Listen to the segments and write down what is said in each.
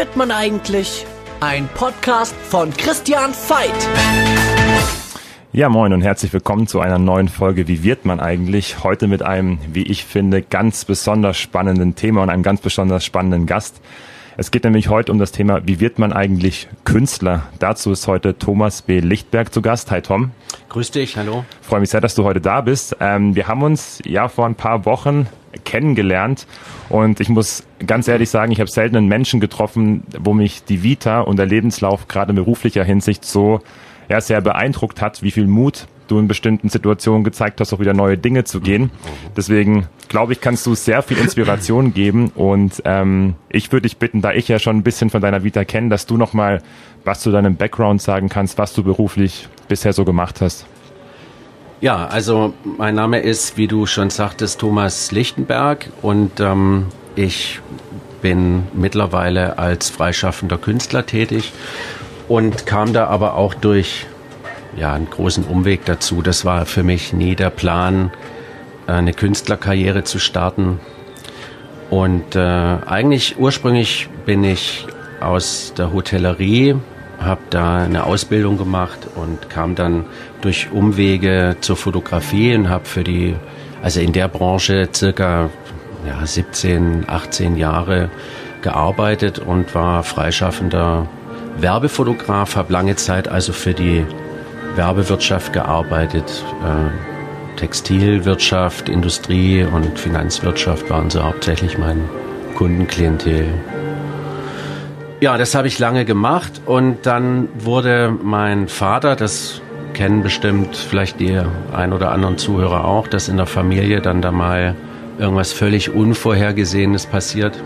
wird man eigentlich? Ein Podcast von Christian Veit. Ja, moin und herzlich willkommen zu einer neuen Folge Wie wird man eigentlich? Heute mit einem, wie ich finde, ganz besonders spannenden Thema und einem ganz besonders spannenden Gast. Es geht nämlich heute um das Thema, wie wird man eigentlich Künstler? Dazu ist heute Thomas B. Lichtberg zu Gast. Hi Tom. Grüß dich, hallo. Freue mich sehr, dass du heute da bist. Ähm, wir haben uns ja vor ein paar Wochen kennengelernt und ich muss ganz ehrlich sagen, ich habe selten einen Menschen getroffen, wo mich die Vita und der Lebenslauf gerade in beruflicher Hinsicht so ja, sehr beeindruckt hat, wie viel Mut du in bestimmten Situationen gezeigt hast, auch wieder neue Dinge zu gehen. Deswegen glaube ich, kannst du sehr viel Inspiration geben und ähm, ich würde dich bitten, da ich ja schon ein bisschen von deiner Vita kenne, dass du nochmal was zu deinem Background sagen kannst, was du beruflich bisher so gemacht hast. Ja, also mein Name ist, wie du schon sagtest, Thomas Lichtenberg und ähm, ich bin mittlerweile als freischaffender Künstler tätig und kam da aber auch durch ja, einen großen Umweg dazu. Das war für mich nie der Plan, eine Künstlerkarriere zu starten. Und äh, eigentlich ursprünglich bin ich aus der Hotellerie habe da eine Ausbildung gemacht und kam dann durch Umwege zur Fotografie und habe für die, also in der Branche circa ja, 17, 18 Jahre gearbeitet und war freischaffender Werbefotograf, habe lange Zeit also für die Werbewirtschaft gearbeitet. Äh, Textilwirtschaft, Industrie und Finanzwirtschaft waren so hauptsächlich mein Kundenklientel. Ja, das habe ich lange gemacht und dann wurde mein Vater, das kennen bestimmt vielleicht die ein oder anderen Zuhörer auch, dass in der Familie dann da mal irgendwas völlig Unvorhergesehenes passiert.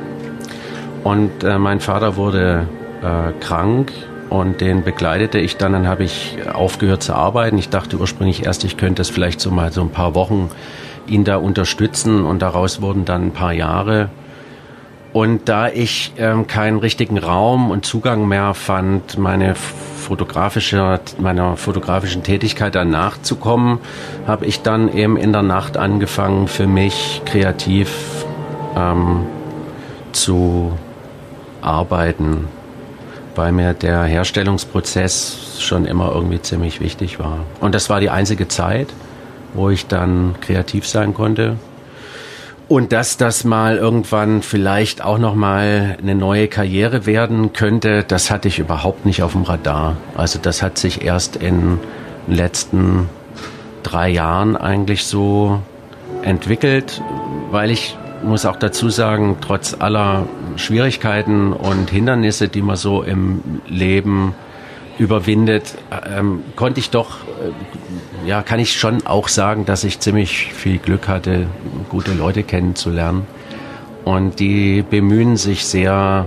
Und äh, mein Vater wurde äh, krank und den begleitete ich dann. Dann habe ich aufgehört zu arbeiten. Ich dachte ursprünglich erst, ich könnte es vielleicht so mal so ein paar Wochen ihn da unterstützen und daraus wurden dann ein paar Jahre. Und da ich ähm, keinen richtigen Raum und Zugang mehr fand, meine fotografische, meiner fotografischen Tätigkeit dann nachzukommen, habe ich dann eben in der Nacht angefangen, für mich kreativ ähm, zu arbeiten, weil mir der Herstellungsprozess schon immer irgendwie ziemlich wichtig war. Und das war die einzige Zeit, wo ich dann kreativ sein konnte und dass das mal irgendwann vielleicht auch noch mal eine neue Karriere werden könnte, das hatte ich überhaupt nicht auf dem Radar. Also das hat sich erst in den letzten drei Jahren eigentlich so entwickelt, weil ich muss auch dazu sagen, trotz aller Schwierigkeiten und Hindernisse, die man so im Leben überwindet, ähm, konnte ich doch äh, ja, kann ich schon auch sagen, dass ich ziemlich viel Glück hatte, gute Leute kennenzulernen. Und die bemühen sich sehr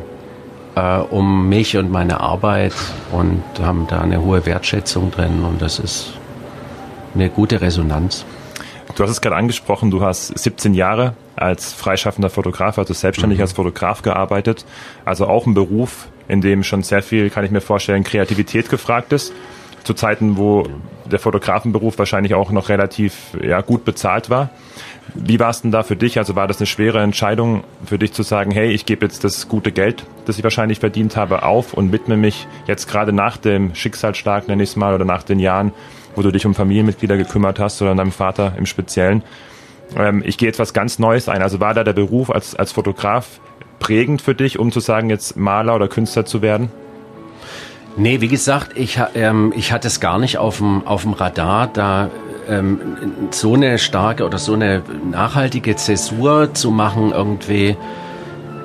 äh, um mich und meine Arbeit und haben da eine hohe Wertschätzung drin und das ist eine gute Resonanz. Du hast es gerade angesprochen, du hast 17 Jahre als freischaffender Fotograf, also selbstständig mhm. als Fotograf gearbeitet. Also auch ein Beruf, in dem schon sehr viel, kann ich mir vorstellen, Kreativität gefragt ist zu Zeiten, wo der Fotografenberuf wahrscheinlich auch noch relativ ja, gut bezahlt war. Wie war es denn da für dich? Also war das eine schwere Entscheidung für dich zu sagen, hey, ich gebe jetzt das gute Geld, das ich wahrscheinlich verdient habe, auf und widme mich jetzt gerade nach dem Schicksalsschlag, nenne ich es mal, oder nach den Jahren, wo du dich um Familienmitglieder gekümmert hast oder deinem Vater im Speziellen. Ähm, ich gehe jetzt was ganz Neues ein. Also war da der Beruf als, als Fotograf prägend für dich, um zu sagen, jetzt Maler oder Künstler zu werden? Nee, wie gesagt, ich, ähm, ich hatte es gar nicht auf dem, Radar, da ähm, so eine starke oder so eine nachhaltige Zäsur zu machen irgendwie,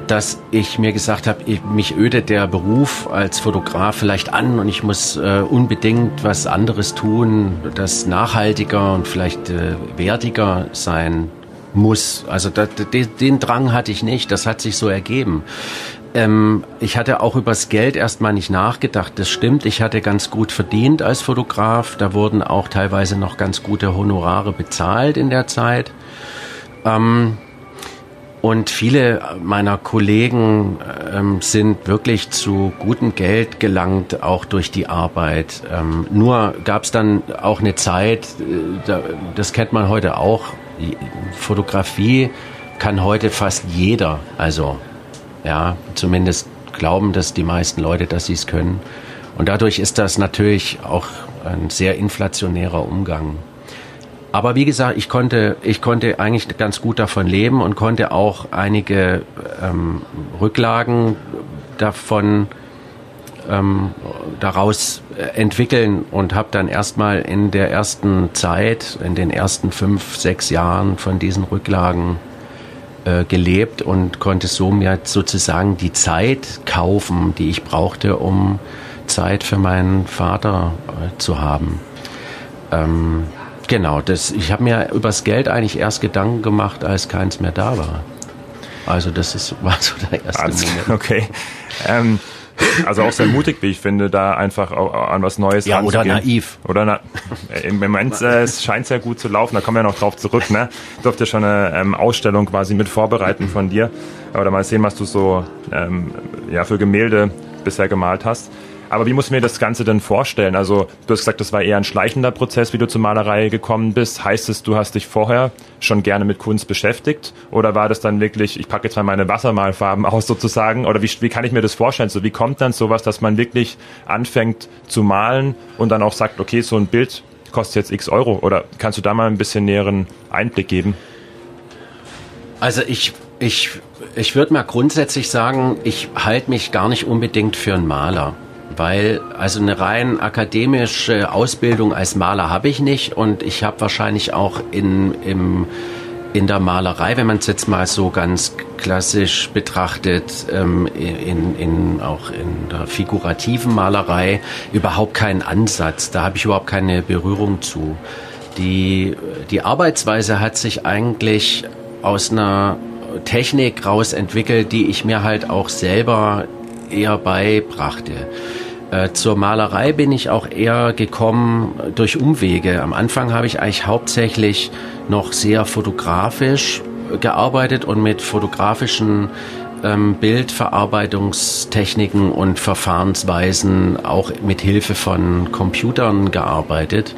dass ich mir gesagt habe, mich ödet der Beruf als Fotograf vielleicht an und ich muss äh, unbedingt was anderes tun, das nachhaltiger und vielleicht äh, wertiger sein muss. Also da, den, den Drang hatte ich nicht, das hat sich so ergeben. Ähm, ich hatte auch übers Geld erstmal nicht nachgedacht. Das stimmt, ich hatte ganz gut verdient als Fotograf. Da wurden auch teilweise noch ganz gute Honorare bezahlt in der Zeit. Ähm, und viele meiner Kollegen ähm, sind wirklich zu gutem Geld gelangt, auch durch die Arbeit. Ähm, nur gab es dann auch eine Zeit, äh, da, das kennt man heute auch, Fotografie kann heute fast jeder. Also ja, zumindest glauben das die meisten Leute, dass sie es können. Und dadurch ist das natürlich auch ein sehr inflationärer Umgang. Aber wie gesagt, ich konnte, ich konnte eigentlich ganz gut davon leben und konnte auch einige ähm, Rücklagen davon ähm, daraus entwickeln und habe dann erstmal in der ersten Zeit, in den ersten fünf, sechs Jahren von diesen Rücklagen äh, gelebt und konnte so mir sozusagen die Zeit kaufen, die ich brauchte, um Zeit für meinen Vater äh, zu haben. Ähm, genau, das, ich habe mir übers Geld eigentlich erst Gedanken gemacht, als keins mehr da war. Also das ist, war so der erste Also, Moment. okay. Ähm, also auch sehr mutig, wie ich finde, da einfach an was Neues Ja, oder naiv. Oder na, im Moment äh, es scheint sehr gut zu laufen, da kommen wir noch drauf zurück. Ne? Ich durfte schon eine ähm, Ausstellung quasi mit vorbereiten von dir. Oder mal sehen, was du so ähm, ja, für Gemälde bisher gemalt hast. Aber wie muss ich mir das Ganze denn vorstellen? Also du hast gesagt, das war eher ein schleichender Prozess, wie du zur Malerei gekommen bist. Heißt es, du hast dich vorher schon gerne mit Kunst beschäftigt? Oder war das dann wirklich, ich packe jetzt mal meine Wassermalfarben aus sozusagen? Oder wie, wie kann ich mir das vorstellen? So, wie kommt dann sowas, dass man wirklich anfängt zu malen und dann auch sagt, okay, so ein Bild kostet jetzt x Euro? Oder kannst du da mal ein bisschen näheren Einblick geben? Also ich, ich, ich würde mal grundsätzlich sagen, ich halte mich gar nicht unbedingt für einen Maler. Weil, also eine rein akademische Ausbildung als Maler habe ich nicht und ich habe wahrscheinlich auch in, im, in der Malerei, wenn man es jetzt mal so ganz klassisch betrachtet, ähm, in, in, auch in der figurativen Malerei überhaupt keinen Ansatz. Da habe ich überhaupt keine Berührung zu. Die, die Arbeitsweise hat sich eigentlich aus einer Technik raus entwickelt, die ich mir halt auch selber eher beibrachte. Äh, zur Malerei bin ich auch eher gekommen durch Umwege. Am Anfang habe ich eigentlich hauptsächlich noch sehr fotografisch gearbeitet und mit fotografischen ähm, Bildverarbeitungstechniken und Verfahrensweisen auch mit Hilfe von Computern gearbeitet,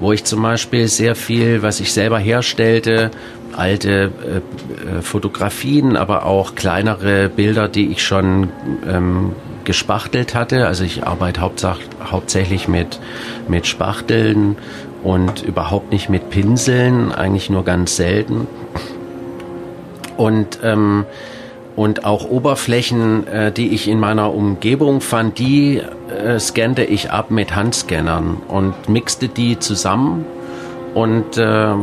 wo ich zum Beispiel sehr viel, was ich selber herstellte, alte äh, äh, Fotografien, aber auch kleinere Bilder, die ich schon ähm, gespachtelt hatte. Also ich arbeite hauptsach, hauptsächlich mit, mit Spachteln und überhaupt nicht mit Pinseln, eigentlich nur ganz selten. Und, ähm, und auch Oberflächen, äh, die ich in meiner Umgebung fand, die äh, scannte ich ab mit Handscannern und mixte die zusammen und äh,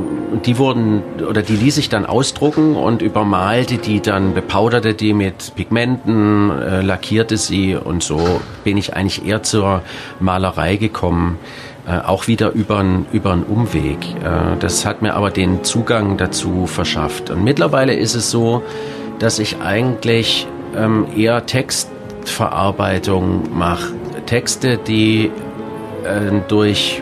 die wurden oder die ließ ich dann ausdrucken und übermalte die dann, bepauderte die mit Pigmenten, äh, lackierte sie und so bin ich eigentlich eher zur Malerei gekommen. Äh, auch wieder über einen Umweg. Äh, das hat mir aber den Zugang dazu verschafft. Und mittlerweile ist es so, dass ich eigentlich ähm, eher Textverarbeitung mache. Texte, die äh, durch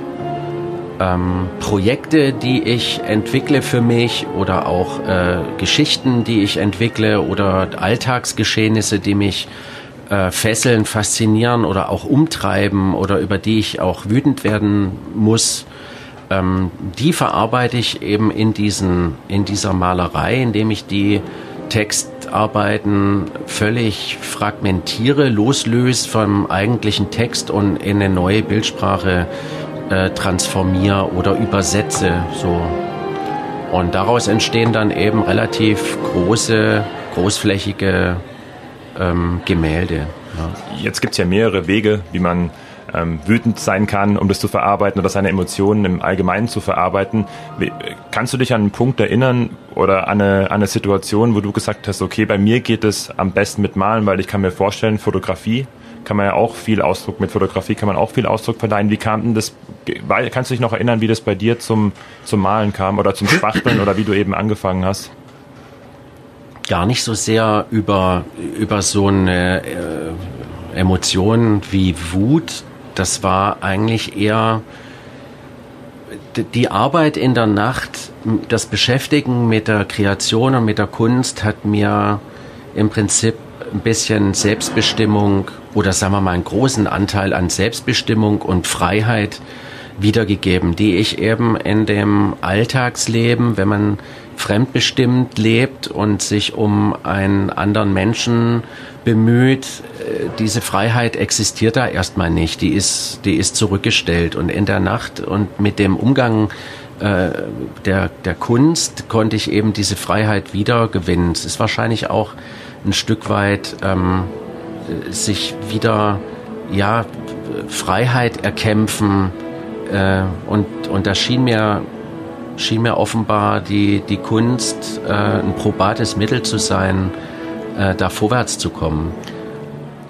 ähm, Projekte, die ich entwickle für mich oder auch äh, Geschichten, die ich entwickle oder Alltagsgeschehnisse, die mich äh, fesseln, faszinieren oder auch umtreiben oder über die ich auch wütend werden muss, ähm, die verarbeite ich eben in, diesen, in dieser Malerei, indem ich die Textarbeiten völlig fragmentiere, loslöse vom eigentlichen Text und in eine neue Bildsprache äh, transformiere oder übersetze. So. Und daraus entstehen dann eben relativ große, großflächige ähm, Gemälde. Ja. Jetzt gibt's ja mehrere Wege, wie man ähm, wütend sein kann, um das zu verarbeiten oder seine Emotionen im Allgemeinen zu verarbeiten. Wie, kannst du dich an einen Punkt erinnern oder an eine, an eine Situation, wo du gesagt hast, okay, bei mir geht es am besten mit Malen, weil ich kann mir vorstellen, Fotografie kann man ja auch viel Ausdruck, mit Fotografie kann man auch viel Ausdruck verleihen. Wie kam denn das, kannst du dich noch erinnern, wie das bei dir zum, zum Malen kam oder zum Spachteln oder wie du eben angefangen hast? Gar nicht so sehr über, über so eine äh, Emotion wie Wut. Das war eigentlich eher die Arbeit in der Nacht, das Beschäftigen mit der Kreation und mit der Kunst hat mir im Prinzip ein bisschen Selbstbestimmung oder sagen wir mal einen großen Anteil an Selbstbestimmung und Freiheit wiedergegeben, die ich eben in dem Alltagsleben, wenn man fremdbestimmt lebt und sich um einen anderen Menschen bemüht, äh, diese Freiheit existiert da erstmal nicht. Die ist, die ist zurückgestellt. Und in der Nacht und mit dem Umgang äh, der, der Kunst konnte ich eben diese Freiheit wiedergewinnen. Es ist wahrscheinlich auch ein Stück weit ähm, sich wieder ja Freiheit erkämpfen äh, und und da schien mir schien mir offenbar die die Kunst äh, ein probates Mittel zu sein, äh, da vorwärts zu kommen.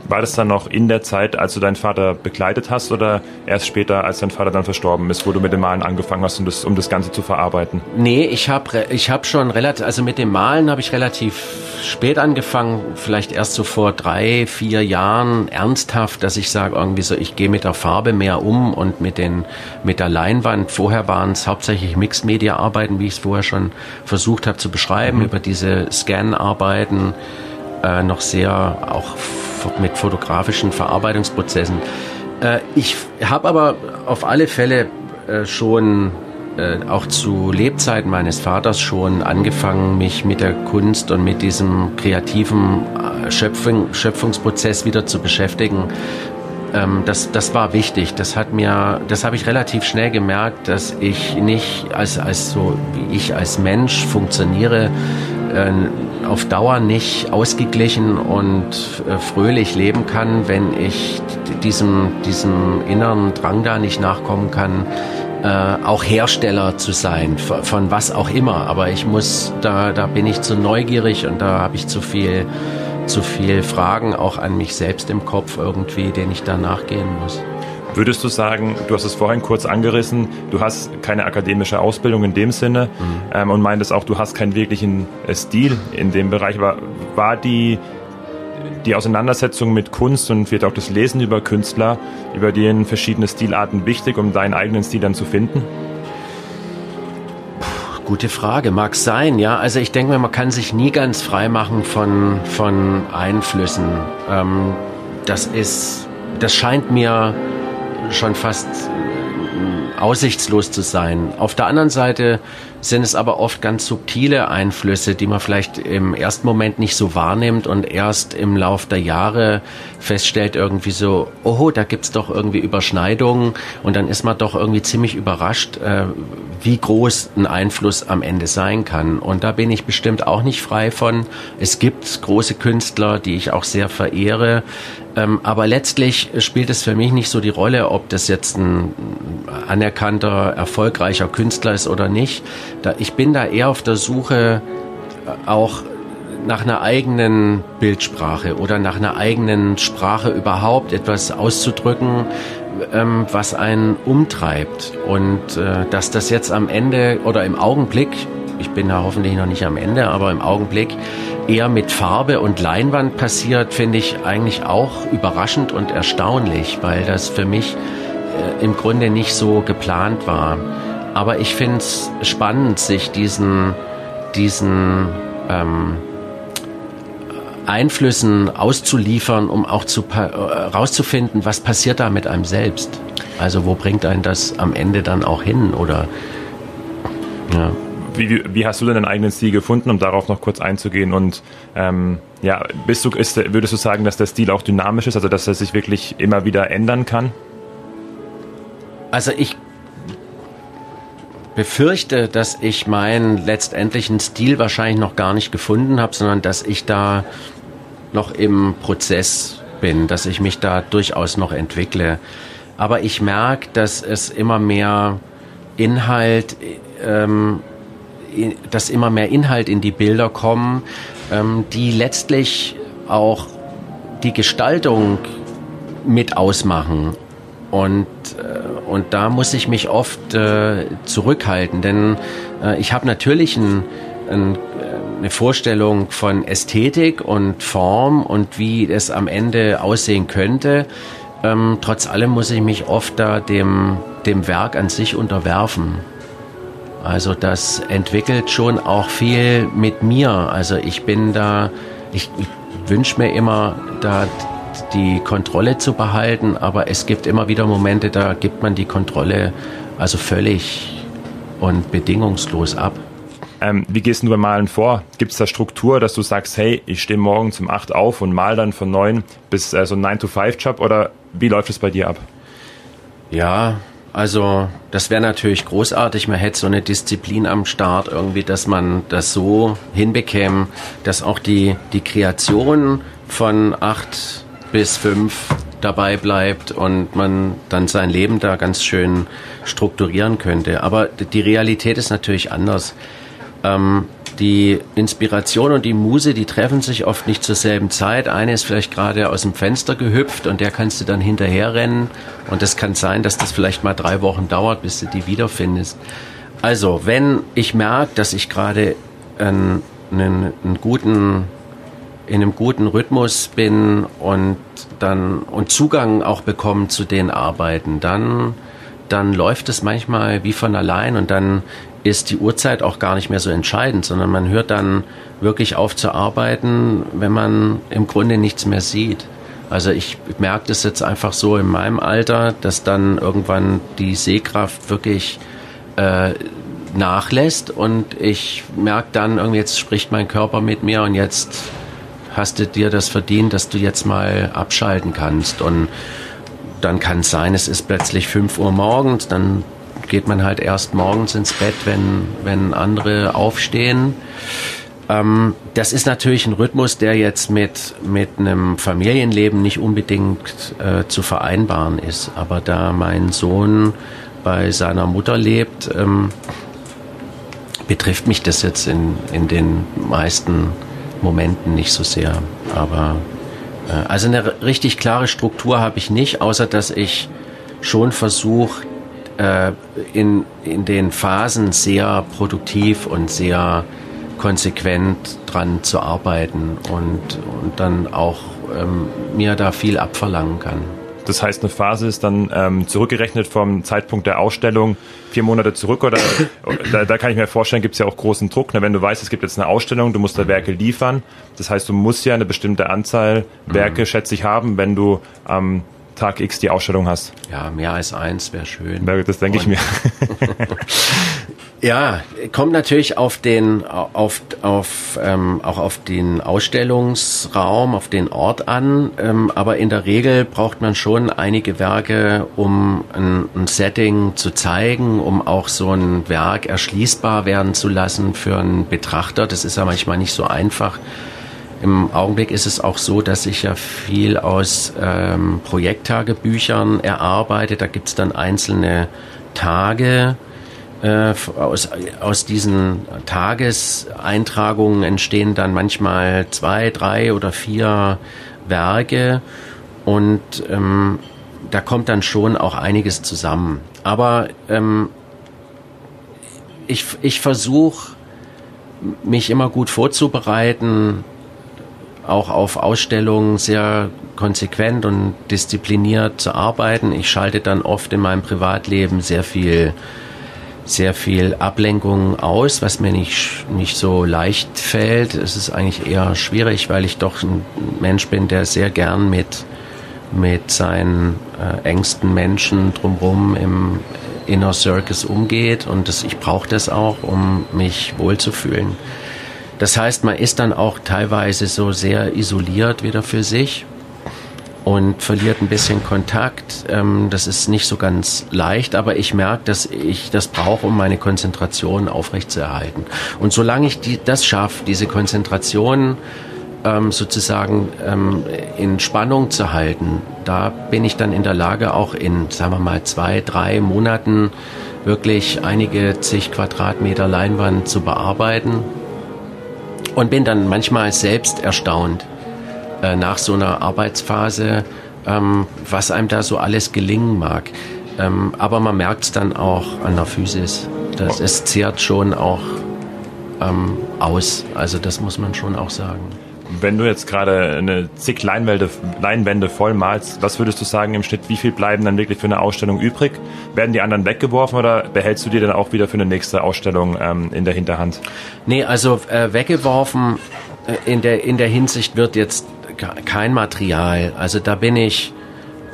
War das dann noch in der Zeit, als du deinen Vater begleitet hast oder erst später, als dein Vater dann verstorben ist, wo du mit dem Malen angefangen hast, um das, um das Ganze zu verarbeiten? Nee, ich habe ich hab schon relativ, also mit dem Malen habe ich relativ spät angefangen, vielleicht erst so vor drei, vier Jahren ernsthaft, dass ich sage irgendwie so, ich gehe mit der Farbe mehr um und mit, den, mit der Leinwand. Vorher waren es hauptsächlich Mixed-Media-Arbeiten, wie ich es vorher schon versucht habe zu beschreiben, mhm. über diese Scan-Arbeiten, äh, noch sehr auch mit fotografischen Verarbeitungsprozessen. Äh, ich habe aber auf alle Fälle äh, schon äh, auch zu Lebzeiten meines Vaters schon angefangen, mich mit der Kunst und mit diesem kreativen Schöpfung, Schöpfungsprozess wieder zu beschäftigen. Ähm, das, das war wichtig. Das hat mir, das habe ich relativ schnell gemerkt, dass ich nicht als, als so wie ich als Mensch funktioniere, auf Dauer nicht ausgeglichen und äh, fröhlich leben kann, wenn ich diesem, diesem inneren Drang da nicht nachkommen kann, äh, auch Hersteller zu sein, von, von, was auch immer. Aber ich muss, da, da bin ich zu neugierig und da habe ich zu viel, zu viel Fragen auch an mich selbst im Kopf irgendwie, denen ich da nachgehen muss. Würdest du sagen, du hast es vorhin kurz angerissen, du hast keine akademische Ausbildung in dem Sinne mhm. ähm, und meintest auch, du hast keinen wirklichen äh, Stil in dem Bereich. War, war die, die Auseinandersetzung mit Kunst und vielleicht auch das Lesen über Künstler, über die verschiedene Stilarten wichtig, um deinen eigenen Stil dann zu finden? Gute Frage, mag sein, ja. Also ich denke mir, man kann sich nie ganz frei machen von, von Einflüssen. Ähm, das ist, das scheint mir schon fast äh, aussichtslos zu sein. Auf der anderen Seite sind es aber oft ganz subtile Einflüsse, die man vielleicht im ersten Moment nicht so wahrnimmt und erst im Lauf der Jahre feststellt irgendwie so, oh, da gibt's doch irgendwie Überschneidungen und dann ist man doch irgendwie ziemlich überrascht, äh, wie groß ein Einfluss am Ende sein kann. Und da bin ich bestimmt auch nicht frei von. Es gibt große Künstler, die ich auch sehr verehre, ähm, aber letztlich spielt es für mich nicht so die Rolle, ob das jetzt ein anerkannter, erfolgreicher Künstler ist oder nicht. Da, ich bin da eher auf der Suche äh, auch nach einer eigenen Bildsprache oder nach einer eigenen Sprache überhaupt etwas auszudrücken, ähm, was einen umtreibt. Und äh, dass das jetzt am Ende oder im Augenblick, ich bin da hoffentlich noch nicht am Ende, aber im Augenblick eher mit Farbe und Leinwand passiert, finde ich eigentlich auch überraschend und erstaunlich, weil das für mich äh, im Grunde nicht so geplant war. Aber ich finde es spannend, sich diesen, diesen ähm, Einflüssen auszuliefern, um auch zu, äh, rauszufinden, was passiert da mit einem selbst. Also wo bringt einen das am Ende dann auch hin oder ja wie, wie hast du denn deinen eigenen Stil gefunden, um darauf noch kurz einzugehen? Und ähm, ja, bist du, ist, würdest du sagen, dass der Stil auch dynamisch ist, also dass er sich wirklich immer wieder ändern kann? Also ich befürchte, dass ich meinen letztendlichen Stil wahrscheinlich noch gar nicht gefunden habe, sondern dass ich da noch im Prozess bin, dass ich mich da durchaus noch entwickle. Aber ich merke, dass es immer mehr Inhalt ähm, dass immer mehr Inhalt in die Bilder kommen, ähm, die letztlich auch die Gestaltung mit ausmachen. Und, äh, und da muss ich mich oft äh, zurückhalten, denn äh, ich habe natürlich ein, ein, eine Vorstellung von Ästhetik und Form und wie es am Ende aussehen könnte. Ähm, trotz allem muss ich mich oft da dem, dem Werk an sich unterwerfen. Also das entwickelt schon auch viel mit mir. Also ich bin da, ich, ich wünsche mir immer da die Kontrolle zu behalten, aber es gibt immer wieder Momente, da gibt man die Kontrolle also völlig und bedingungslos ab. Ähm, wie gehst du beim Malen vor? Gibt es da Struktur, dass du sagst, hey, ich stehe morgen um 8 auf und mal dann von 9 bis äh, so ein 9-to-5-Job oder wie läuft es bei dir ab? Ja, also das wäre natürlich großartig. Man hätte so eine Disziplin am Start irgendwie, dass man das so hinbekäme, dass auch die, die Kreation von acht bis fünf dabei bleibt und man dann sein Leben da ganz schön strukturieren könnte. Aber die Realität ist natürlich anders. Ähm, die Inspiration und die Muse, die treffen sich oft nicht zur selben Zeit. Eine ist vielleicht gerade aus dem Fenster gehüpft und der kannst du dann hinterherrennen. Und das kann sein, dass das vielleicht mal drei Wochen dauert, bis du die wiederfindest. Also, wenn ich merke, dass ich gerade einen, einen, einen guten in einem guten Rhythmus bin und dann und Zugang auch bekomme zu den Arbeiten, dann dann läuft es manchmal wie von allein und dann ist die Uhrzeit auch gar nicht mehr so entscheidend, sondern man hört dann wirklich auf zu arbeiten, wenn man im Grunde nichts mehr sieht. Also ich merke das jetzt einfach so in meinem Alter, dass dann irgendwann die Sehkraft wirklich äh, nachlässt und ich merke dann irgendwie, jetzt spricht mein Körper mit mir und jetzt hast du dir das verdient, dass du jetzt mal abschalten kannst. Und dann kann es sein, es ist plötzlich 5 Uhr morgens, dann geht man halt erst morgens ins Bett, wenn, wenn andere aufstehen. Ähm, das ist natürlich ein Rhythmus, der jetzt mit, mit einem Familienleben nicht unbedingt äh, zu vereinbaren ist. Aber da mein Sohn bei seiner Mutter lebt, ähm, betrifft mich das jetzt in, in den meisten Momenten nicht so sehr. Aber also eine richtig klare Struktur habe ich nicht, außer dass ich schon versuche, äh, in, in den Phasen sehr produktiv und sehr konsequent dran zu arbeiten und, und dann auch ähm, mir da viel abverlangen kann. Das heißt, eine Phase ist dann ähm, zurückgerechnet vom Zeitpunkt der Ausstellung vier Monate zurück oder da, da kann ich mir vorstellen, gibt es ja auch großen Druck. Ne? Wenn du weißt, es gibt jetzt eine Ausstellung, du musst da Werke liefern. Das heißt, du musst ja eine bestimmte Anzahl Werke, mhm. schätze ich, haben, wenn du am ähm, Tag X die Ausstellung hast. Ja, mehr als eins wäre schön. Das denke ich mir. Ja, kommt natürlich auf den, auf, auf, ähm, auch auf den Ausstellungsraum, auf den Ort an. Ähm, aber in der Regel braucht man schon einige Werke, um ein, ein, Setting zu zeigen, um auch so ein Werk erschließbar werden zu lassen für einen Betrachter. Das ist ja manchmal nicht so einfach. Im Augenblick ist es auch so, dass ich ja viel aus ähm, Projekttagebüchern erarbeite. Da gibt's dann einzelne Tage, äh, aus, aus diesen Tageseintragungen entstehen dann manchmal zwei, drei oder vier Werke und ähm, da kommt dann schon auch einiges zusammen. Aber ähm, ich, ich versuche mich immer gut vorzubereiten, auch auf Ausstellungen sehr konsequent und diszipliniert zu arbeiten. Ich schalte dann oft in meinem Privatleben sehr viel sehr viel Ablenkung aus, was mir nicht, nicht so leicht fällt. Es ist eigentlich eher schwierig, weil ich doch ein Mensch bin, der sehr gern mit, mit seinen äh, engsten Menschen drumherum im Inner Circus umgeht und das, ich brauche das auch, um mich wohlzufühlen. Das heißt, man ist dann auch teilweise so sehr isoliert wieder für sich und verliert ein bisschen Kontakt. Ähm, das ist nicht so ganz leicht, aber ich merke, dass ich das brauche, um meine Konzentration aufrechtzuerhalten. Und solange ich die, das schaffe, diese Konzentration ähm, sozusagen ähm, in Spannung zu halten, da bin ich dann in der Lage, auch in, sagen wir mal, zwei, drei Monaten wirklich einige zig Quadratmeter Leinwand zu bearbeiten und bin dann manchmal selbst erstaunt, äh, nach so einer Arbeitsphase, ähm, was einem da so alles gelingen mag. Ähm, aber man merkt es dann auch an der Physis. Das, es zehrt schon auch ähm, aus. Also das muss man schon auch sagen. Wenn du jetzt gerade eine zig Leinwände, Leinwände voll malst, was würdest du sagen im Schnitt, wie viel bleiben dann wirklich für eine Ausstellung übrig? Werden die anderen weggeworfen oder behältst du die dann auch wieder für eine nächste Ausstellung ähm, in der Hinterhand? Nee, also äh, weggeworfen äh, in der, in der Hinsicht wird jetzt kein Material. Also da bin ich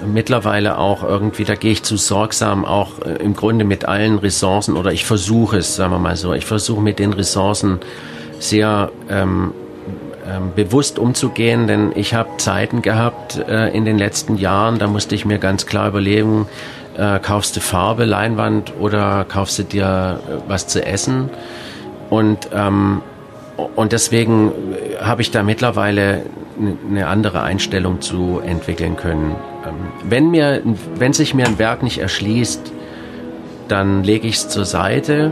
mittlerweile auch irgendwie, da gehe ich zu sorgsam auch äh, im Grunde mit allen Ressourcen oder ich versuche es, sagen wir mal so, ich versuche mit den Ressourcen sehr ähm, ähm, bewusst umzugehen, denn ich habe Zeiten gehabt äh, in den letzten Jahren, da musste ich mir ganz klar überlegen, äh, kaufst du Farbe, Leinwand oder kaufst du dir äh, was zu essen? Und ähm, und deswegen habe ich da mittlerweile eine andere Einstellung zu entwickeln können. Ähm, wenn, mir, wenn sich mir ein Werk nicht erschließt, dann lege ich es zur Seite.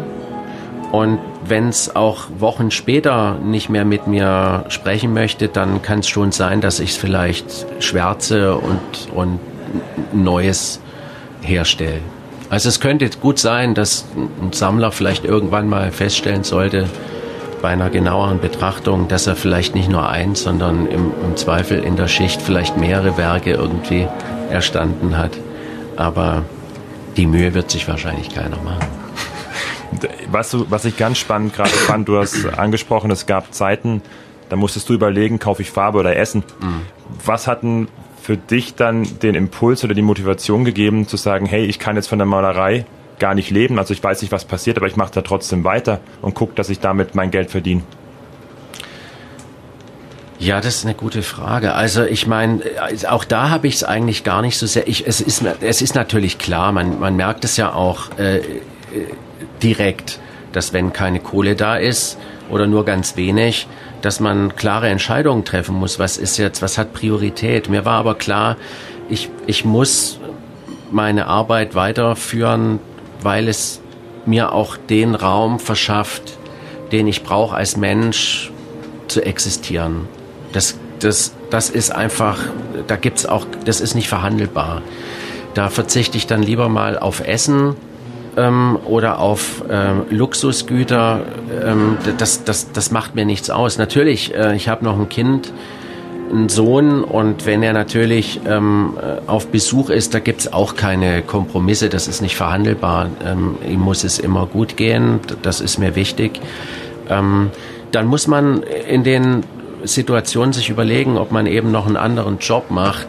Und wenn es auch Wochen später nicht mehr mit mir sprechen möchte, dann kann es schon sein, dass ich es vielleicht schwärze und, und Neues herstelle. Also es könnte gut sein, dass ein Sammler vielleicht irgendwann mal feststellen sollte, bei einer genaueren Betrachtung, dass er vielleicht nicht nur eins, sondern im, im Zweifel in der Schicht vielleicht mehrere Werke irgendwie erstanden hat. Aber die Mühe wird sich wahrscheinlich keiner machen. Was, was ich ganz spannend gerade fand, du hast angesprochen, es gab Zeiten, da musstest du überlegen, kaufe ich Farbe oder Essen. Mhm. Was hatten für dich dann den Impuls oder die Motivation gegeben, zu sagen, hey, ich kann jetzt von der Malerei gar nicht leben. Also ich weiß nicht, was passiert, aber ich mache da trotzdem weiter und gucke, dass ich damit mein Geld verdiene. Ja, das ist eine gute Frage. Also ich meine, auch da habe ich es eigentlich gar nicht so sehr. Ich, es, ist, es ist natürlich klar, man, man merkt es ja auch äh, direkt, dass wenn keine Kohle da ist oder nur ganz wenig, dass man klare Entscheidungen treffen muss. Was ist jetzt, was hat Priorität? Mir war aber klar, ich, ich muss meine Arbeit weiterführen, weil es mir auch den Raum verschafft, den ich brauche als Mensch zu existieren. Das, das, das ist einfach, da gibt's auch, das ist nicht verhandelbar. Da verzichte ich dann lieber mal auf Essen ähm, oder auf ähm, Luxusgüter. Ähm, das, das, das macht mir nichts aus. Natürlich, äh, ich habe noch ein Kind, einen Sohn und wenn er natürlich ähm, äh, auf Besuch ist, da gibt es auch keine Kompromisse, das ist nicht verhandelbar. Ähm, ihm muss es immer gut gehen, das ist mir wichtig. Ähm, dann muss man in den Situationen sich überlegen, ob man eben noch einen anderen Job macht,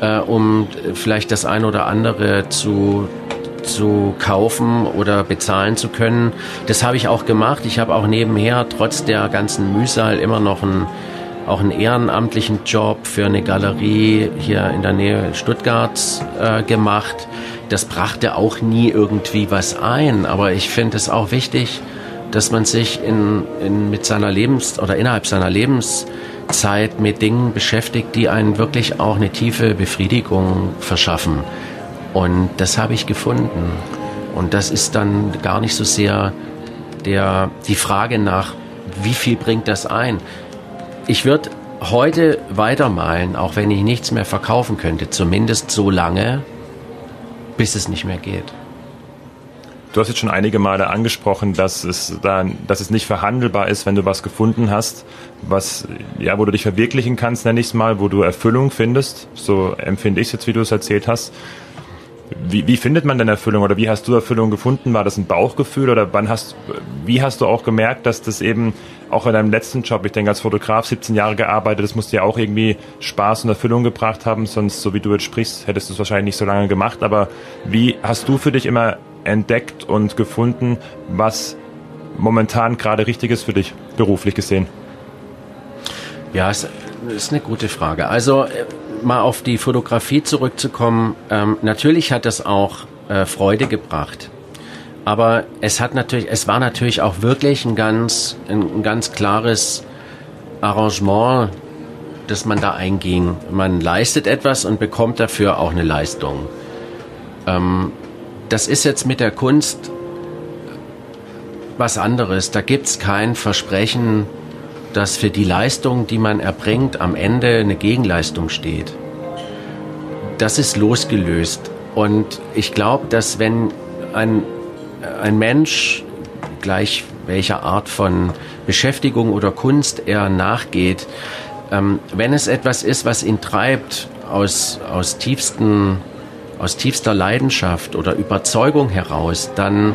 äh, um vielleicht das ein oder andere zu zu kaufen oder bezahlen zu können. Das habe ich auch gemacht. Ich habe auch nebenher trotz der ganzen Mühsal immer noch einen auch einen ehrenamtlichen Job für eine Galerie hier in der Nähe Stuttgarts äh, gemacht. Das brachte auch nie irgendwie was ein, aber ich finde es auch wichtig, dass man sich in, in, mit seiner Lebens- oder innerhalb seiner Lebenszeit mit Dingen beschäftigt, die einen wirklich auch eine tiefe Befriedigung verschaffen. Und das habe ich gefunden. Und das ist dann gar nicht so sehr der, die Frage nach, wie viel bringt das ein? Ich würde heute weitermalen, auch wenn ich nichts mehr verkaufen könnte, zumindest so lange, bis es nicht mehr geht. Du hast jetzt schon einige Male angesprochen, dass es dann, dass es nicht verhandelbar ist, wenn du was gefunden hast, was, ja, wo du dich verwirklichen kannst, nenne ich es mal, wo du Erfüllung findest. So empfinde ich es jetzt, wie du es erzählt hast. Wie, wie findet man denn Erfüllung oder wie hast du Erfüllung gefunden? War das ein Bauchgefühl oder wann hast, wie hast du auch gemerkt, dass das eben auch in deinem letzten Job, ich denke als Fotograf 17 Jahre gearbeitet, das musste ja auch irgendwie Spaß und Erfüllung gebracht haben, sonst so wie du jetzt sprichst, hättest du es wahrscheinlich nicht so lange gemacht. Aber wie hast du für dich immer entdeckt und gefunden, was momentan gerade richtig ist für dich, beruflich gesehen? Ja, es ist eine gute Frage. Also mal auf die Fotografie zurückzukommen, ähm, natürlich hat das auch äh, Freude gebracht. Aber es hat natürlich, es war natürlich auch wirklich ein ganz, ein, ein ganz klares Arrangement, das man da einging. Man leistet etwas und bekommt dafür auch eine Leistung. Ähm, das ist jetzt mit der Kunst was anderes. Da gibt es kein Versprechen, dass für die Leistung, die man erbringt, am Ende eine Gegenleistung steht. Das ist losgelöst. Und ich glaube, dass wenn ein, ein Mensch, gleich welcher Art von Beschäftigung oder Kunst er nachgeht, ähm, wenn es etwas ist, was ihn treibt aus, aus, tiefsten, aus tiefster Leidenschaft oder Überzeugung heraus, dann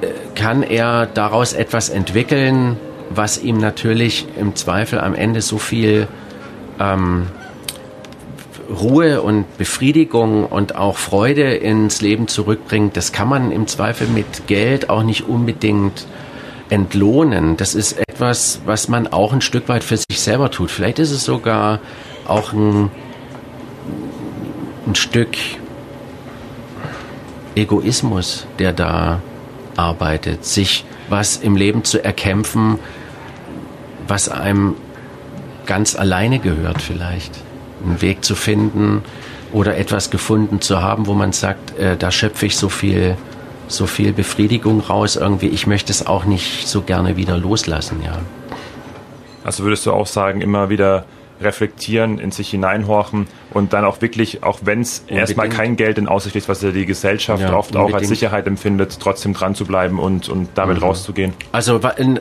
äh, kann er daraus etwas entwickeln, was ihm natürlich im Zweifel am Ende so viel ähm, Ruhe und Befriedigung und auch Freude ins Leben zurückbringt, das kann man im Zweifel mit Geld auch nicht unbedingt entlohnen. Das ist etwas, was man auch ein Stück weit für sich selber tut. Vielleicht ist es sogar auch ein, ein Stück Egoismus, der da arbeitet, sich was im Leben zu erkämpfen, was einem ganz alleine gehört vielleicht. Einen Weg zu finden oder etwas gefunden zu haben, wo man sagt, äh, da schöpfe ich so viel, so viel Befriedigung raus irgendwie. Ich möchte es auch nicht so gerne wieder loslassen, ja. Also würdest du auch sagen, immer wieder reflektieren, in sich hineinhorchen und dann auch wirklich, auch wenn es erstmal kein Geld in Aussicht ist, was ja die Gesellschaft ja, oft unbedingt. auch als Sicherheit empfindet, trotzdem dran zu bleiben und, und damit mhm. rauszugehen. Also in,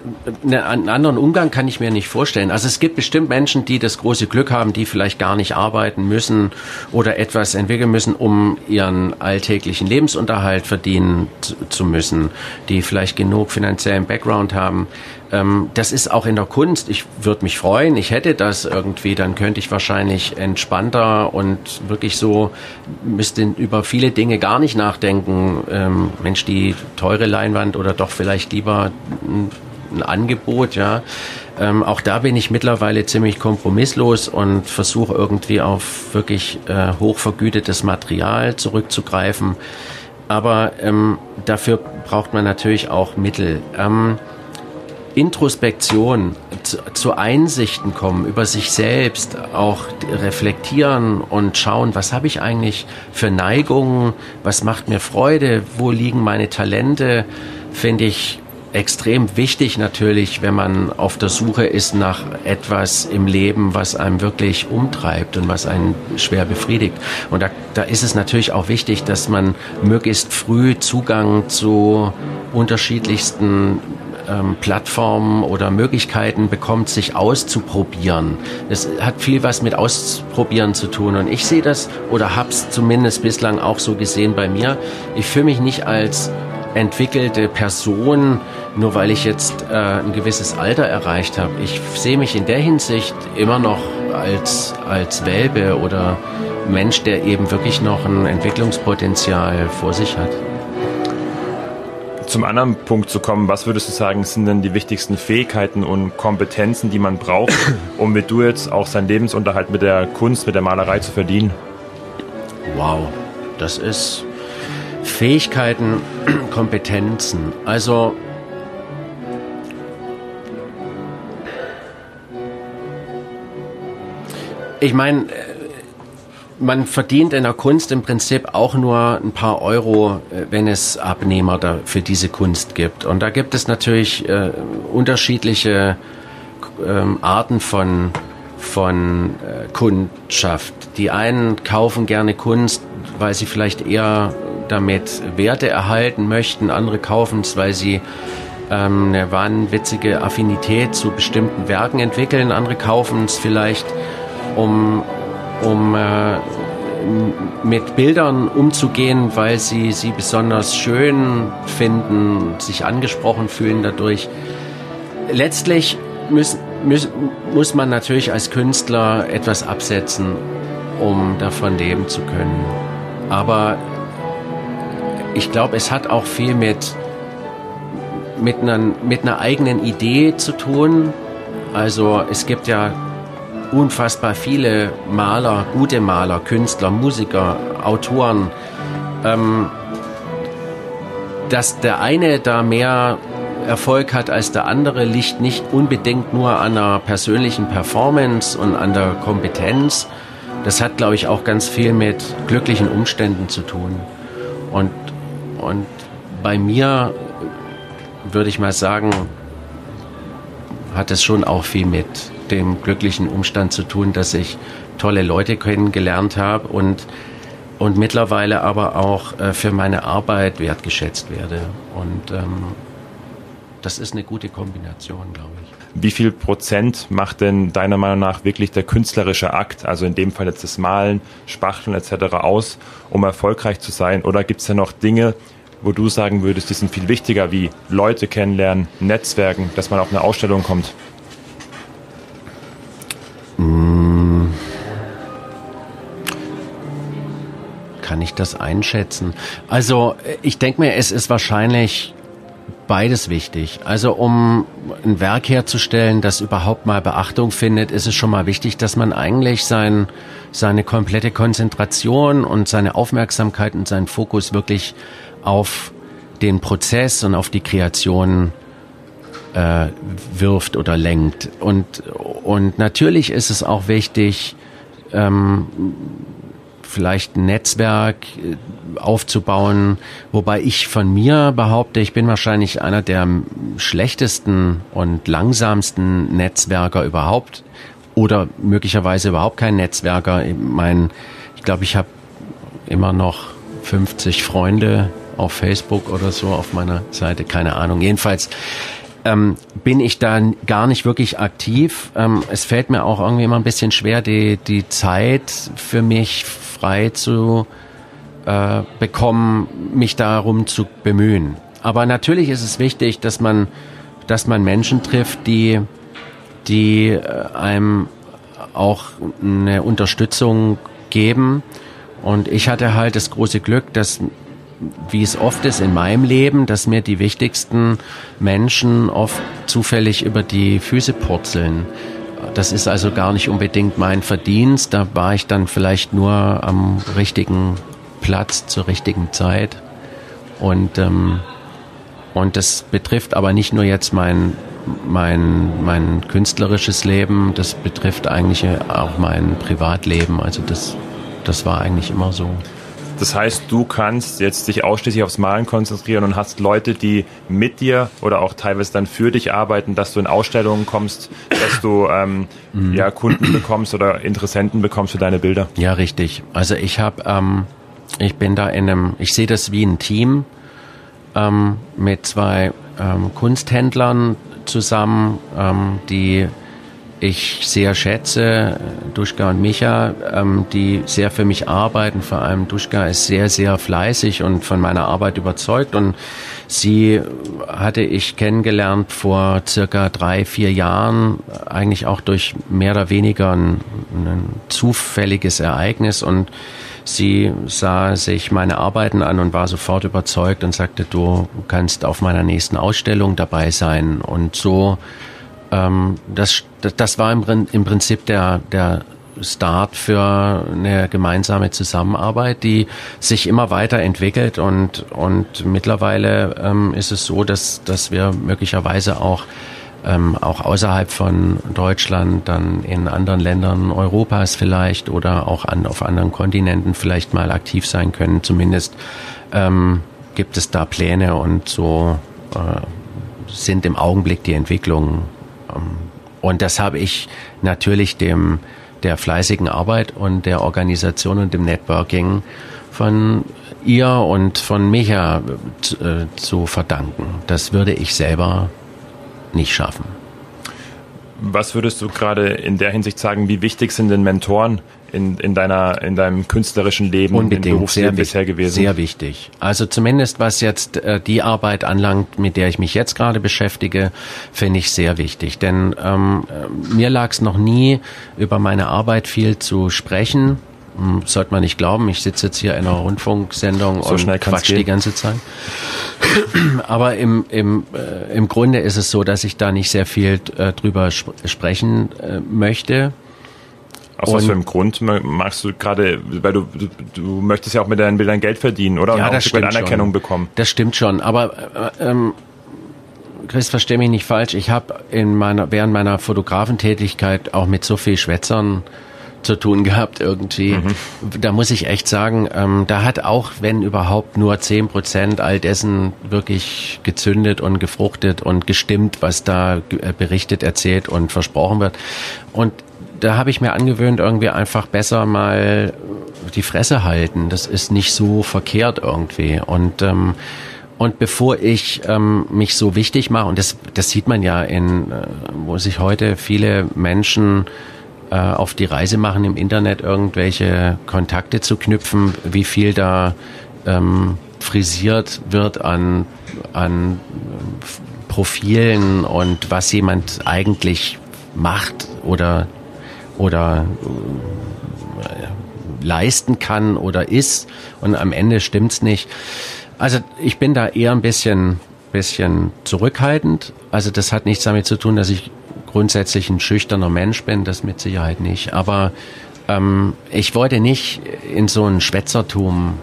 einen anderen Umgang kann ich mir nicht vorstellen. Also es gibt bestimmt Menschen, die das große Glück haben, die vielleicht gar nicht arbeiten müssen oder etwas entwickeln müssen, um ihren alltäglichen Lebensunterhalt verdienen zu müssen, die vielleicht genug finanziellen Background haben. Ähm, das ist auch in der Kunst. Ich würde mich freuen, ich hätte das irgendwie, dann könnte ich wahrscheinlich entspannter und wirklich so, müsste über viele Dinge gar nicht nachdenken. Ähm, Mensch, die teure Leinwand oder doch vielleicht lieber ein, ein Angebot, ja. Ähm, auch da bin ich mittlerweile ziemlich kompromisslos und versuche irgendwie auf wirklich äh, hochvergütetes Material zurückzugreifen. Aber ähm, dafür braucht man natürlich auch Mittel. Ähm, Introspektion, zu, zu, Einsichten kommen über sich selbst, auch reflektieren und schauen, was habe ich eigentlich für Neigungen, was macht mir Freude, wo liegen meine Talente, finde ich extrem wichtig natürlich, wenn man auf der Suche ist nach etwas im Leben, was einem wirklich umtreibt und was einen schwer befriedigt. Und da, da ist es natürlich auch wichtig, dass man möglichst früh Zugang zu unterschiedlichsten ähm, Plattformen oder Möglichkeiten bekommt, sich auszuprobieren. Es hat viel was mit Ausprobieren zu tun. Und ich sehe das oder habe es zumindest bislang auch so gesehen bei mir. Ich fühle mich nicht als entwickelte Person, nur weil ich jetzt äh, ein gewisses Alter erreicht habe. Ich sehe mich in der Hinsicht immer noch als, als Welpe oder Mensch, der eben wirklich noch ein Entwicklungspotenzial vor sich hat zum anderen Punkt zu kommen, was würdest du sagen, sind denn die wichtigsten Fähigkeiten und Kompetenzen, die man braucht, um mit du jetzt auch seinen Lebensunterhalt mit der Kunst, mit der Malerei zu verdienen? Wow, das ist Fähigkeiten, Kompetenzen. Also ich meine, man verdient in der Kunst im Prinzip auch nur ein paar Euro, äh, wenn es Abnehmer da für diese Kunst gibt. Und da gibt es natürlich äh, unterschiedliche ähm, Arten von, von äh, Kundschaft. Die einen kaufen gerne Kunst, weil sie vielleicht eher damit Werte erhalten möchten. Andere kaufen es, weil sie ähm, eine wahnwitzige Affinität zu bestimmten Werken entwickeln. Andere kaufen es vielleicht, um um äh, mit Bildern umzugehen, weil sie sie besonders schön finden, sich angesprochen fühlen dadurch. Letztlich muss, muss, muss man natürlich als Künstler etwas absetzen, um davon leben zu können. Aber ich glaube, es hat auch viel mit, mit, einer, mit einer eigenen Idee zu tun. Also es gibt ja unfassbar viele Maler, gute Maler, Künstler, Musiker, Autoren. Ähm, dass der eine da mehr Erfolg hat als der andere, liegt nicht unbedingt nur an einer persönlichen Performance und an der Kompetenz. Das hat, glaube ich, auch ganz viel mit glücklichen Umständen zu tun. Und, und bei mir würde ich mal sagen, hat es schon auch viel mit dem glücklichen Umstand zu tun, dass ich tolle Leute kennengelernt habe und, und mittlerweile aber auch äh, für meine Arbeit wertgeschätzt werde. Und ähm, das ist eine gute Kombination, glaube ich. Wie viel Prozent macht denn deiner Meinung nach wirklich der künstlerische Akt, also in dem Fall jetzt das Malen, Spachteln etc. aus, um erfolgreich zu sein? Oder gibt es ja noch Dinge, wo du sagen würdest, die sind viel wichtiger, wie Leute kennenlernen, Netzwerken, dass man auf eine Ausstellung kommt? Kann ich das einschätzen? Also ich denke mir, es ist wahrscheinlich beides wichtig. Also um ein Werk herzustellen, das überhaupt mal Beachtung findet, ist es schon mal wichtig, dass man eigentlich sein, seine komplette Konzentration und seine Aufmerksamkeit und seinen Fokus wirklich auf den Prozess und auf die Kreation äh, wirft oder lenkt. Und, und natürlich ist es auch wichtig, ähm, vielleicht ein Netzwerk äh, aufzubauen, wobei ich von mir behaupte, ich bin wahrscheinlich einer der schlechtesten und langsamsten Netzwerker überhaupt oder möglicherweise überhaupt kein Netzwerker. Ich meine, ich glaube, ich habe immer noch 50 Freunde auf Facebook oder so auf meiner Seite, keine Ahnung. Jedenfalls ähm, bin ich da gar nicht wirklich aktiv. Ähm, es fällt mir auch irgendwie immer ein bisschen schwer, die, die Zeit für mich frei zu äh, bekommen, mich darum zu bemühen. Aber natürlich ist es wichtig, dass man, dass man Menschen trifft, die, die äh, einem auch eine Unterstützung geben. Und ich hatte halt das große Glück, dass wie es oft ist in meinem Leben, dass mir die wichtigsten Menschen oft zufällig über die Füße purzeln. Das ist also gar nicht unbedingt mein Verdienst. Da war ich dann vielleicht nur am richtigen Platz zur richtigen Zeit. Und, ähm, und das betrifft aber nicht nur jetzt mein, mein, mein künstlerisches Leben, das betrifft eigentlich auch mein Privatleben. Also das, das war eigentlich immer so. Das heißt, du kannst jetzt dich ausschließlich aufs Malen konzentrieren und hast Leute, die mit dir oder auch teilweise dann für dich arbeiten, dass du in Ausstellungen kommst, dass du ähm, mhm. ja Kunden bekommst oder Interessenten bekommst für deine Bilder. Ja, richtig. Also ich habe, ähm, ich bin da in einem, ich sehe das wie ein Team ähm, mit zwei ähm, Kunsthändlern zusammen, ähm, die ich sehr schätze, Duschka und Micha, ähm, die sehr für mich arbeiten. Vor allem Duschka ist sehr, sehr fleißig und von meiner Arbeit überzeugt. Und sie hatte ich kennengelernt vor circa drei, vier Jahren, eigentlich auch durch mehr oder weniger ein, ein zufälliges Ereignis. Und sie sah sich meine Arbeiten an und war sofort überzeugt und sagte, du kannst auf meiner nächsten Ausstellung dabei sein. Und so ähm, das, das war im, im Prinzip der, der Start für eine gemeinsame Zusammenarbeit, die sich immer weiterentwickelt und, und mittlerweile ähm, ist es so, dass, dass wir möglicherweise auch ähm, auch außerhalb von Deutschland, dann in anderen Ländern Europas vielleicht oder auch an, auf anderen Kontinenten vielleicht mal aktiv sein können. Zumindest ähm, gibt es da Pläne und so äh, sind im Augenblick die Entwicklungen und das habe ich natürlich dem, der fleißigen Arbeit und der Organisation und dem Networking von ihr und von Micha äh, zu verdanken. Das würde ich selber nicht schaffen. Was würdest du gerade in der Hinsicht sagen, wie wichtig sind denn Mentoren in, in, deiner, in deinem künstlerischen Leben, Unbedingt, im Berufsleben sehr, bisher gewesen? Sehr wichtig. Also zumindest was jetzt äh, die Arbeit anlangt, mit der ich mich jetzt gerade beschäftige, finde ich sehr wichtig. Denn ähm, äh, mir lag es noch nie, über meine Arbeit viel zu sprechen. Hm, sollte man nicht glauben, ich sitze jetzt hier in einer Rundfunksendung so und quatsch die ganze Zeit. Aber im, im, äh, im Grunde ist es so, dass ich da nicht sehr viel äh, drüber sp sprechen äh, möchte aus was für einem Grund magst du gerade, weil du, du, du möchtest ja auch mit deinen Bildern Geld verdienen, oder? Ja, Und das stimmt Anerkennung schon. bekommen. Das stimmt schon, aber äh, ähm, Chris, versteh mich nicht falsch. Ich habe in meiner während meiner Fotografentätigkeit auch mit so viel Schwätzern zu tun gehabt irgendwie. Mhm. Da muss ich echt sagen, ähm, da hat auch, wenn überhaupt nur zehn Prozent all dessen wirklich gezündet und gefruchtet und gestimmt, was da äh, berichtet, erzählt und versprochen wird. Und da habe ich mir angewöhnt, irgendwie einfach besser mal die Fresse halten. Das ist nicht so verkehrt irgendwie. Und ähm, und bevor ich ähm, mich so wichtig mache, und das, das sieht man ja in, äh, wo sich heute viele Menschen äh, auf die Reise machen, im Internet irgendwelche Kontakte zu knüpfen, wie viel da ähm, frisiert wird an, an Profilen und was jemand eigentlich macht oder oder äh, leisten kann oder ist und am Ende stimmt's nicht. Also ich bin da eher ein bisschen, bisschen zurückhaltend. Also das hat nichts damit zu tun, dass ich grundsätzlich ein schüchterner Mensch bin, das mit Sicherheit nicht. Aber ähm, ich wollte nicht in so ein Schwätzertum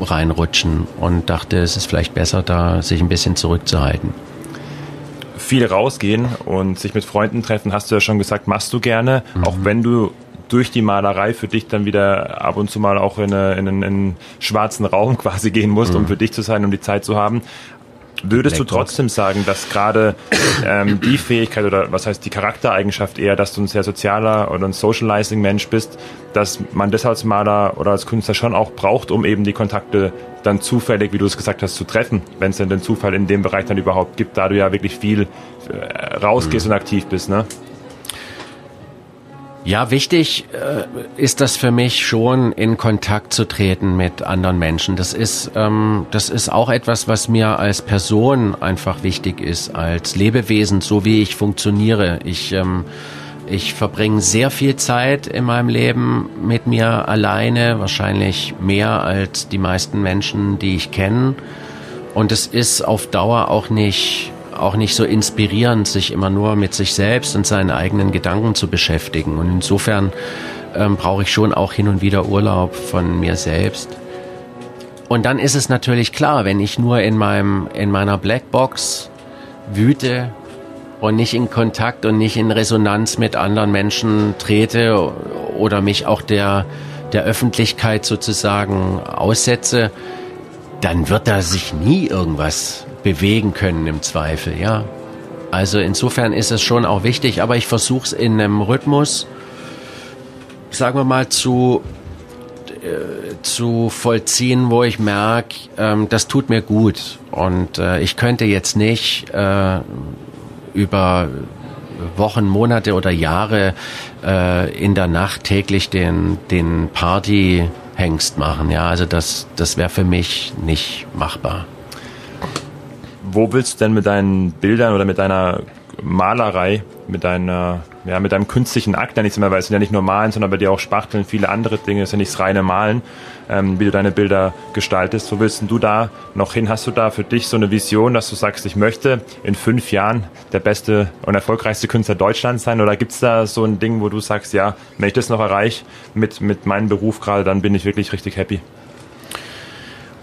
reinrutschen und dachte, es ist vielleicht besser, da sich ein bisschen zurückzuhalten. Viel rausgehen und sich mit Freunden treffen, hast du ja schon gesagt, machst du gerne, mhm. auch wenn du durch die Malerei für dich dann wieder ab und zu mal auch in, eine, in, einen, in einen schwarzen Raum quasi gehen musst, mhm. um für dich zu sein, um die Zeit zu haben. Würdest du trotzdem sagen, dass gerade ähm, die Fähigkeit oder was heißt die Charaktereigenschaft eher, dass du ein sehr sozialer oder ein socializing Mensch bist, dass man das als Maler oder als Künstler schon auch braucht, um eben die Kontakte dann zufällig, wie du es gesagt hast, zu treffen, wenn es denn den Zufall in dem Bereich dann überhaupt gibt, da du ja wirklich viel äh, rausgehst mhm. und aktiv bist, ne? Ja, wichtig äh, ist das für mich schon, in Kontakt zu treten mit anderen Menschen. Das ist, ähm, das ist auch etwas, was mir als Person einfach wichtig ist, als Lebewesen, so wie ich funktioniere. Ich, ähm, ich verbringe sehr viel Zeit in meinem Leben mit mir alleine, wahrscheinlich mehr als die meisten Menschen, die ich kenne. Und es ist auf Dauer auch nicht auch nicht so inspirierend, sich immer nur mit sich selbst und seinen eigenen Gedanken zu beschäftigen. Und insofern ähm, brauche ich schon auch hin und wieder Urlaub von mir selbst. Und dann ist es natürlich klar, wenn ich nur in meinem, in meiner Blackbox wüte und nicht in Kontakt und nicht in Resonanz mit anderen Menschen trete oder mich auch der, der Öffentlichkeit sozusagen aussetze, dann wird da sich nie irgendwas bewegen können im Zweifel, ja. Also insofern ist es schon auch wichtig, aber ich versuche es in einem Rhythmus, sagen wir mal, zu, äh, zu vollziehen, wo ich merke, ähm, das tut mir gut. Und äh, ich könnte jetzt nicht äh, über Wochen, Monate oder Jahre äh, in der Nacht täglich den, den Party-Hengst machen. Ja, also das, das wäre für mich nicht machbar wo willst du denn mit deinen Bildern oder mit deiner Malerei, mit deiner, ja, mit deinem künstlichen Akt, ja nicht immer, weil es sind ja nicht nur Malen, sondern bei dir auch Spachteln, viele andere Dinge, es ist ja nicht das reine Malen, ähm, wie du deine Bilder gestaltest. Wo willst du da noch hin? Hast du da für dich so eine Vision, dass du sagst, ich möchte in fünf Jahren der beste und erfolgreichste Künstler Deutschlands sein? Oder gibt's da so ein Ding, wo du sagst, ja, wenn ich das noch erreiche mit, mit meinem Beruf gerade, dann bin ich wirklich richtig happy?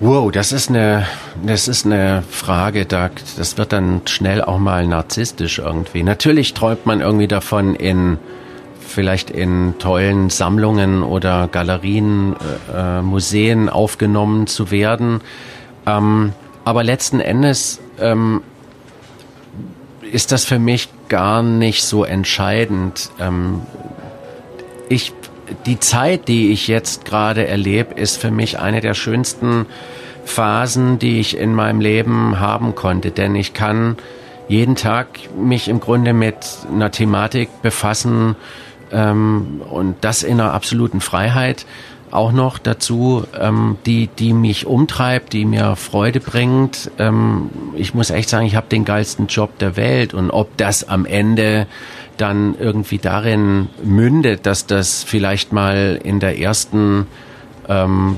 Wow, das ist eine, das ist eine Frage, da, das wird dann schnell auch mal narzisstisch irgendwie. Natürlich träumt man irgendwie davon, in vielleicht in tollen Sammlungen oder Galerien, äh, äh, Museen aufgenommen zu werden. Ähm, aber letzten Endes ähm, ist das für mich gar nicht so entscheidend. Ähm, ich die Zeit, die ich jetzt gerade erlebe, ist für mich eine der schönsten Phasen, die ich in meinem Leben haben konnte. Denn ich kann jeden Tag mich im Grunde mit einer Thematik befassen ähm, und das in einer absoluten Freiheit auch noch dazu, ähm, die, die mich umtreibt, die mir Freude bringt. Ähm, ich muss echt sagen, ich habe den geilsten Job der Welt und ob das am Ende dann irgendwie darin mündet, dass das vielleicht mal in der ersten ähm,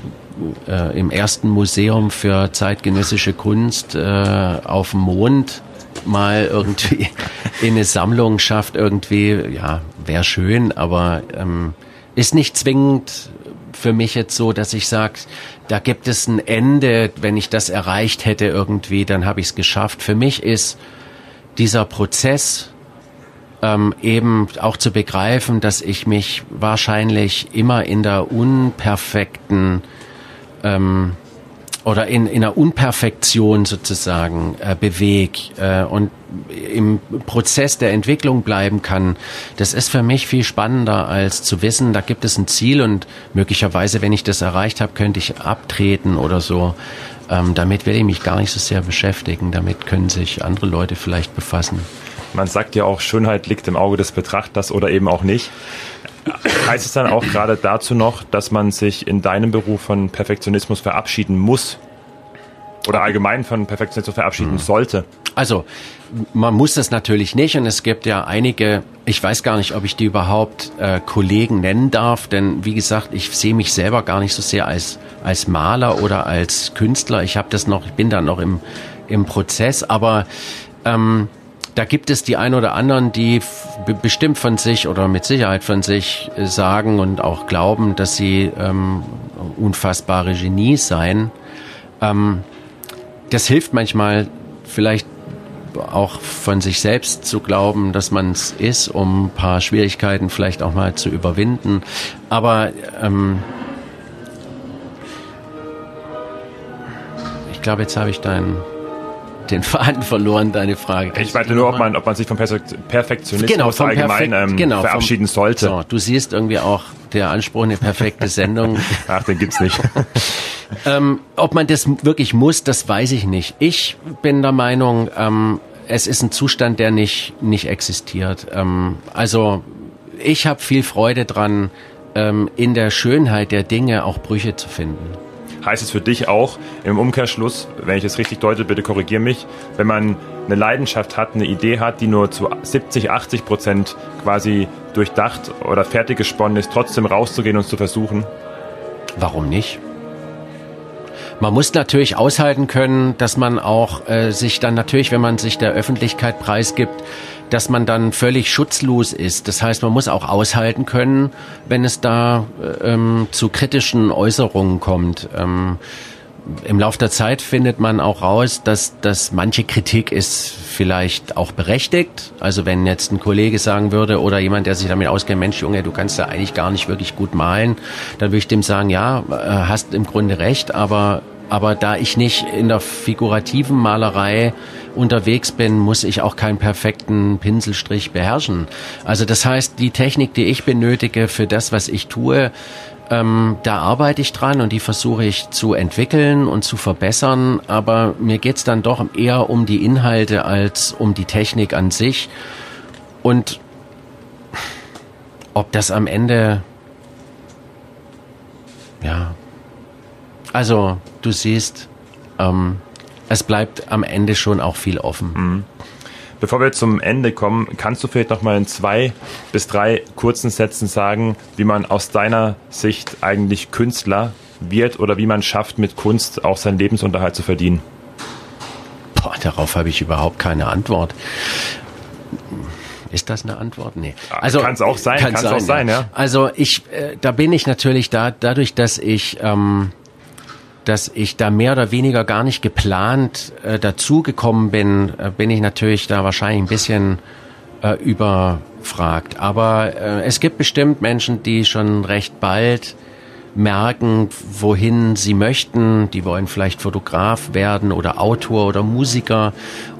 äh, im ersten Museum für zeitgenössische Kunst äh, auf dem Mond mal irgendwie in eine Sammlung schafft, irgendwie, ja, wäre schön, aber ähm, ist nicht zwingend für mich jetzt so, dass ich sage, da gibt es ein Ende, wenn ich das erreicht hätte irgendwie, dann habe ich es geschafft. Für mich ist dieser Prozess ähm, eben auch zu begreifen, dass ich mich wahrscheinlich immer in der unperfekten ähm, oder in, in einer Unperfektion sozusagen äh, bewegt äh, und im Prozess der Entwicklung bleiben kann, das ist für mich viel spannender als zu wissen, da gibt es ein Ziel und möglicherweise, wenn ich das erreicht habe, könnte ich abtreten oder so. Ähm, damit will ich mich gar nicht so sehr beschäftigen. Damit können sich andere Leute vielleicht befassen. Man sagt ja auch, Schönheit liegt im Auge des Betrachters oder eben auch nicht. Heißt es dann auch gerade dazu noch, dass man sich in deinem Beruf von Perfektionismus verabschieden muss? oder allgemein von Perfektionismus verabschieden mhm. sollte? Also, man muss das natürlich nicht und es gibt ja einige, ich weiß gar nicht, ob ich die überhaupt äh, Kollegen nennen darf, denn wie gesagt, ich sehe mich selber gar nicht so sehr als, als Maler oder als Künstler. Ich habe das noch, ich bin da noch im, im Prozess, aber ähm, da gibt es die ein oder anderen, die bestimmt von sich oder mit Sicherheit von sich äh, sagen und auch glauben, dass sie ähm, unfassbare Genies seien. Ähm, das hilft manchmal vielleicht auch von sich selbst zu glauben, dass man es ist, um ein paar Schwierigkeiten vielleicht auch mal zu überwinden. Aber ähm, ich glaube, jetzt habe ich deinen den Faden verloren, deine Frage. ich meinte nur, ob man, ob man sich vom Perfektionismus genau, vom allgemein Perfekt, ähm, genau, verabschieden vom, sollte. So, du siehst irgendwie auch der Anspruch, eine perfekte Sendung. Ach, den gibt's nicht. ähm, ob man das wirklich muss, das weiß ich nicht. Ich bin der Meinung, ähm, es ist ein Zustand, der nicht, nicht existiert. Ähm, also ich habe viel Freude dran, ähm, in der Schönheit der Dinge auch Brüche zu finden heißt es für dich auch im Umkehrschluss, wenn ich es richtig deute, bitte korrigier mich, wenn man eine Leidenschaft hat, eine Idee hat, die nur zu 70, 80 Prozent quasi durchdacht oder fertig gesponnen ist, trotzdem rauszugehen und zu versuchen? Warum nicht? Man muss natürlich aushalten können, dass man auch äh, sich dann natürlich, wenn man sich der Öffentlichkeit preisgibt, dass man dann völlig schutzlos ist. Das heißt, man muss auch aushalten können, wenn es da ähm, zu kritischen Äußerungen kommt. Ähm, im Laufe der Zeit findet man auch raus, dass, dass manche Kritik ist vielleicht auch berechtigt. Also wenn jetzt ein Kollege sagen würde oder jemand, der sich damit auskennt, Mensch, Junge, du kannst da eigentlich gar nicht wirklich gut malen, dann würde ich dem sagen, ja, äh, hast im Grunde recht, aber aber da ich nicht in der figurativen Malerei unterwegs bin, muss ich auch keinen perfekten Pinselstrich beherrschen. Also das heißt, die Technik, die ich benötige für das, was ich tue, ähm, da arbeite ich dran und die versuche ich zu entwickeln und zu verbessern. Aber mir geht's dann doch eher um die Inhalte als um die Technik an sich. Und ob das am Ende, ja, also du siehst, ähm, es bleibt am Ende schon auch viel offen. Mhm. Bevor wir zum Ende kommen, kannst du vielleicht noch mal in zwei bis drei kurzen Sätzen sagen, wie man aus deiner Sicht eigentlich Künstler wird oder wie man schafft, mit Kunst auch seinen Lebensunterhalt zu verdienen? Boah, darauf habe ich überhaupt keine Antwort. Ist das eine Antwort? Nee. Also kann es auch sein, kann es auch sein, ja. Also ich, äh, da bin ich natürlich da, dadurch, dass ich ähm, dass ich da mehr oder weniger gar nicht geplant äh, dazugekommen bin, äh, bin ich natürlich da wahrscheinlich ein bisschen äh, überfragt. Aber äh, es gibt bestimmt Menschen, die schon recht bald merken, wohin sie möchten. Die wollen vielleicht Fotograf werden oder Autor oder Musiker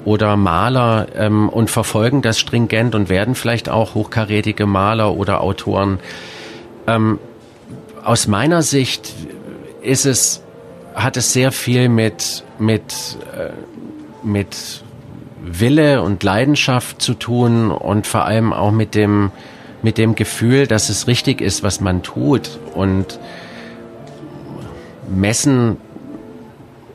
oder Maler ähm, und verfolgen das stringent und werden vielleicht auch hochkarätige Maler oder Autoren. Ähm, aus meiner Sicht ist es hat es sehr viel mit, mit, äh, mit Wille und Leidenschaft zu tun und vor allem auch mit dem, mit dem Gefühl, dass es richtig ist, was man tut. Und messen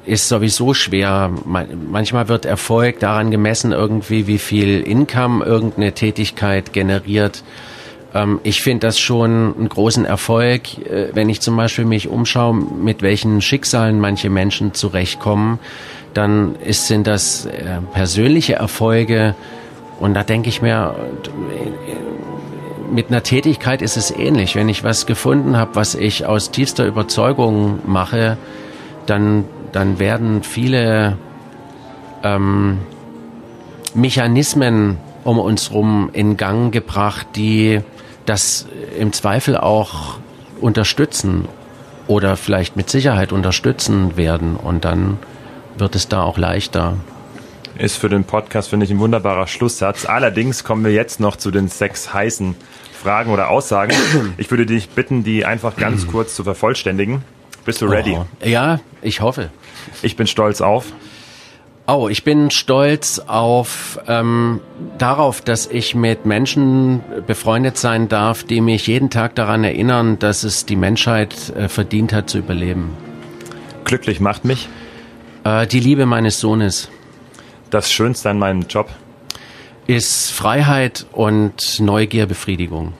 ist sowieso schwer. Manchmal wird Erfolg daran gemessen, irgendwie, wie viel Income irgendeine Tätigkeit generiert. Ähm, ich finde das schon einen großen Erfolg, äh, wenn ich zum Beispiel mich umschaue, mit welchen Schicksalen manche Menschen zurechtkommen, dann ist, sind das äh, persönliche Erfolge und da denke ich mir, mit einer Tätigkeit ist es ähnlich. Wenn ich was gefunden habe, was ich aus tiefster Überzeugung mache, dann, dann werden viele ähm, Mechanismen um uns rum in Gang gebracht, die das im Zweifel auch unterstützen oder vielleicht mit Sicherheit unterstützen werden und dann wird es da auch leichter. Ist für den Podcast, finde ich, ein wunderbarer Schlusssatz. Allerdings kommen wir jetzt noch zu den sechs heißen Fragen oder Aussagen. Ich würde dich bitten, die einfach ganz kurz zu vervollständigen. Bist du ready? Oh, ja, ich hoffe. Ich bin stolz auf. Oh, ich bin stolz auf ähm, darauf, dass ich mit Menschen befreundet sein darf, die mich jeden Tag daran erinnern, dass es die Menschheit äh, verdient hat zu überleben. Glücklich macht mich. Äh, die Liebe meines Sohnes. Das Schönste an meinem Job? Ist Freiheit und Neugierbefriedigung.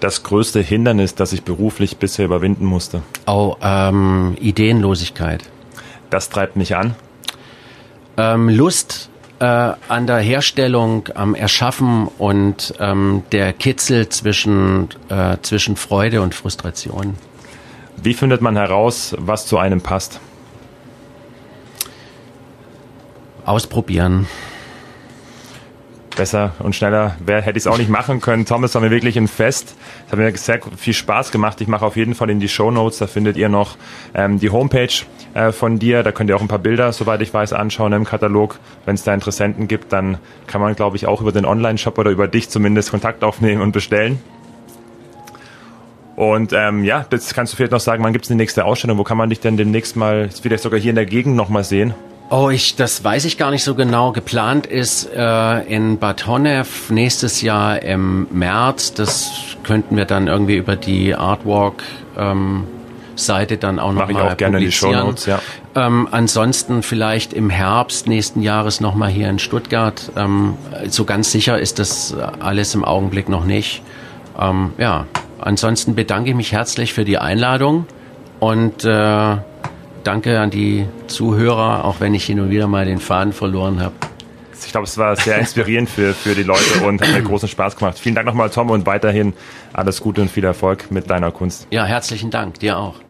Das größte Hindernis, das ich beruflich bisher überwinden musste? Oh, ähm, Ideenlosigkeit. Das treibt mich an? Ähm, Lust äh, an der Herstellung, am Erschaffen und ähm, der Kitzel zwischen, äh, zwischen Freude und Frustration. Wie findet man heraus, was zu einem passt? Ausprobieren. Besser und schneller wer hätte ich es auch nicht machen können. Thomas war mir wirklich ein Fest. Es hat mir sehr viel Spaß gemacht. Ich mache auf jeden Fall in die Show Notes. Da findet ihr noch ähm, die Homepage äh, von dir. Da könnt ihr auch ein paar Bilder, soweit ich weiß, anschauen im Katalog. Wenn es da Interessenten gibt, dann kann man, glaube ich, auch über den Online-Shop oder über dich zumindest Kontakt aufnehmen und bestellen. Und ähm, ja, das kannst du vielleicht noch sagen, wann gibt es die nächste Ausstellung? Wo kann man dich denn demnächst mal, vielleicht sogar hier in der Gegend nochmal sehen? Oh, ich, das weiß ich gar nicht so genau. Geplant ist äh, in Bad Honnef nächstes Jahr im März. Das könnten wir dann irgendwie über die Artwalk ähm, Seite dann auch noch Mach mal auch gerne in die Show Notes, ja. Ähm, ansonsten vielleicht im Herbst nächsten Jahres noch mal hier in Stuttgart. Ähm, so ganz sicher ist das alles im Augenblick noch nicht. Ähm, ja, ansonsten bedanke ich mich herzlich für die Einladung und äh, danke an die Zuhörer, auch wenn ich hin und wieder mal den Faden verloren habe. Ich glaube, es war sehr inspirierend für, für die Leute und hat mir großen Spaß gemacht. Vielen Dank nochmal, Tom, und weiterhin alles Gute und viel Erfolg mit deiner Kunst. Ja, herzlichen Dank, dir auch.